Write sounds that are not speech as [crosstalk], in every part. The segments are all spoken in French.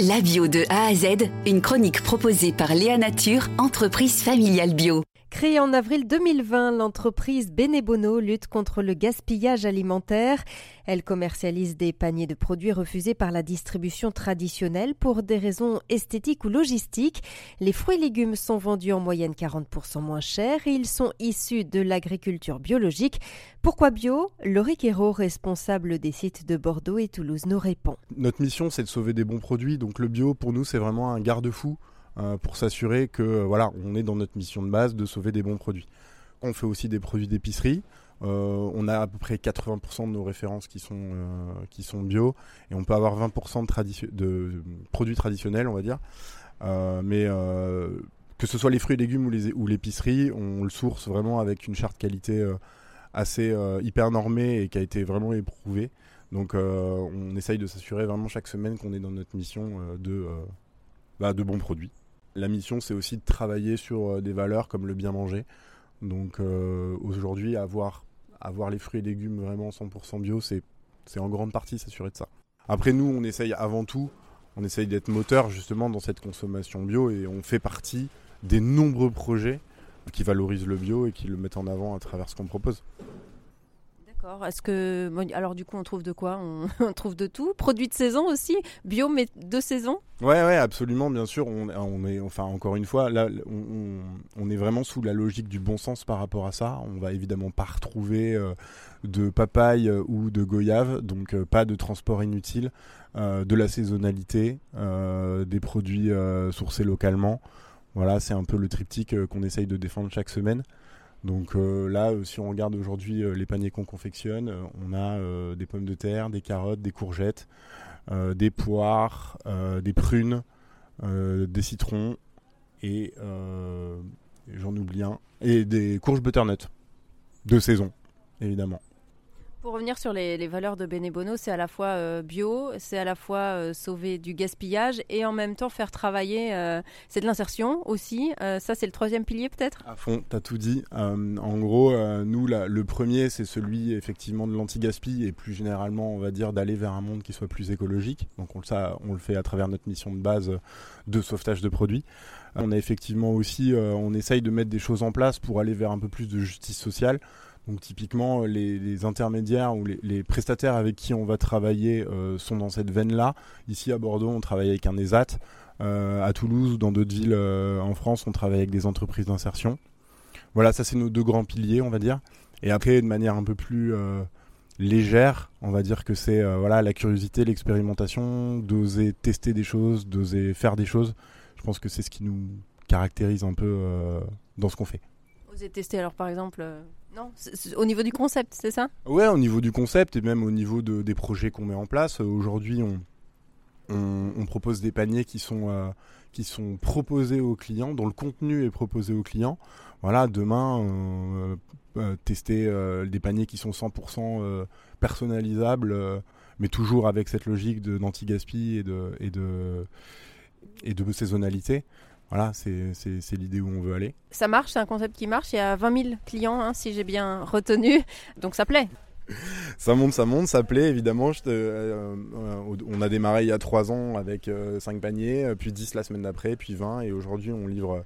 La bio de A à Z, une chronique proposée par Léa Nature, entreprise familiale bio. Créée en avril 2020, l'entreprise Benebono lutte contre le gaspillage alimentaire. Elle commercialise des paniers de produits refusés par la distribution traditionnelle pour des raisons esthétiques ou logistiques. Les fruits et légumes sont vendus en moyenne 40% moins cher et ils sont issus de l'agriculture biologique. Pourquoi bio? Laurie Quérault, responsable des sites de Bordeaux et Toulouse, nous répond. Notre mission, c'est de sauver des bons produits. Donc le bio, pour nous, c'est vraiment un garde-fou pour s'assurer que euh, voilà, on est dans notre mission de base de sauver des bons produits. On fait aussi des produits d'épicerie. Euh, on a à peu près 80% de nos références qui sont, qui sont bio et on peut avoir 20% de, de, produits traditionnels, on va dire. mais que ce soit les fruits et légumes ou l'épicerie, on le source vraiment avec une charte qualité assez hyper normée et qui a été vraiment éprouvée. Donc on essaye de s'assurer vraiment chaque semaine qu'on est dans notre mission de, bah, de bons produits. La mission, c'est aussi de travailler sur euh, des valeurs comme le bien manger. Donc euh, aujourd'hui, avoir, avoir les fruits et légumes vraiment 100% bio, c'est en grande partie s'assurer de ça. Après, nous, on essaye avant tout, on essaye d'être moteur justement dans cette consommation bio et on fait partie des nombreux projets qui valorisent le bio et qui le mettent en avant à travers ce qu'on propose. Est-ce que alors du coup on trouve de quoi? On, [laughs] trouve de tout? Produits de saison aussi, bio mais de saison? Ouais ouais absolument bien sûr. On, est enfin encore une fois là on, est vraiment sous la logique du bon sens par rapport à ça. On va évidemment pas retrouver euh, de papaye euh, ou de goyave donc euh, pas de transport inutile, de la saisonnalité, des produits sourcés localement. Voilà c'est un peu le triptyque qu'on essaye de défendre chaque semaine. Donc euh, là, euh, si on regarde aujourd'hui euh, les paniers qu'on confectionne, on a des pommes de terre, des carottes, des courgettes, des poires, des prunes, des citrons et j'en oublie un, et des courges butternut de saison, évidemment. Pour revenir sur les, valeurs de Benebono, c'est à la fois euh, bio, c'est à la fois euh, sauver du gaspillage et en même temps faire travailler. Euh, c'est de l'insertion aussi. ça, c'est le troisième pilier peut-être? À fond, tu as tout dit. en gros, nous, le premier, c'est celui effectivement de l'anti-gaspi et plus généralement, on va dire, d'aller vers un monde qui soit plus écologique. Donc on, ça, on le fait à travers notre mission de base de sauvetage de produits. On a effectivement aussi, on essaye de mettre des choses en place pour aller vers un peu plus de justice sociale. Donc typiquement, euh, les, intermédiaires ou les, prestataires avec qui on va travailler euh, sont dans cette veine-là. Ici à Bordeaux, on travaille avec un ESAT. Euh, à Toulouse ou dans d'autres villes en France, on travaille avec des entreprises d'insertion. Voilà, ça c'est nos deux grands piliers, on va dire. Et après, de manière un peu plus légère, on va dire que c'est voilà la curiosité, l'expérimentation, d'oser tester des choses, d'oser faire des choses. Je pense que c'est ce qui nous caractérise un peu dans ce qu'on fait. Oser tester alors par exemple non, au niveau du concept, c'est ça? Ouais, au niveau du concept et même au niveau des projets qu'on met en place. Euh, aujourd'hui, on, propose des paniers qui sont, euh, qui sont proposés aux clients, dont le contenu est proposé aux clients. Voilà, demain, euh, tester des paniers qui sont 100% personnalisables, mais toujours avec cette logique d'anti-gaspi et de, et, de, et de saisonnalité. Voilà, c'est l'idée où on veut aller. Ça marche, c'est un concept qui marche. Il y a 20 000 clients, hein, si j'ai bien retenu. Donc ça plaît. ça monte, ça monte, ça plaît évidemment. Je euh, on a démarré il y a 3 ans avec 5 euh, paniers, euh, puis 10 la semaine d'après, puis 20. Et aujourd'hui, on livre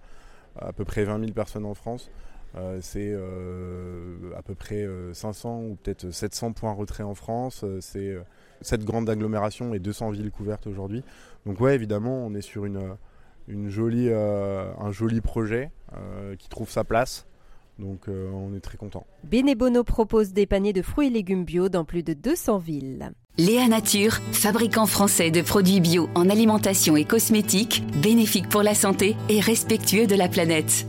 à peu près 20 000 personnes en France. c'est à peu près 500 ou peut-être 700 points retrait en France. c'est cette grande agglomération et 200 villes couvertes aujourd'hui. Donc ouais, évidemment, on est sur une une jolie, euh, un joli projet euh, qui trouve sa place. Donc euh, on est très content. Benebono propose des paniers de fruits et légumes bio dans plus de 200 villes. Léa Nature, fabricant français de produits bio en alimentation et cosmétiques, bénéfiques pour la santé et respectueux de la planète.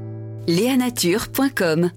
Léanature.com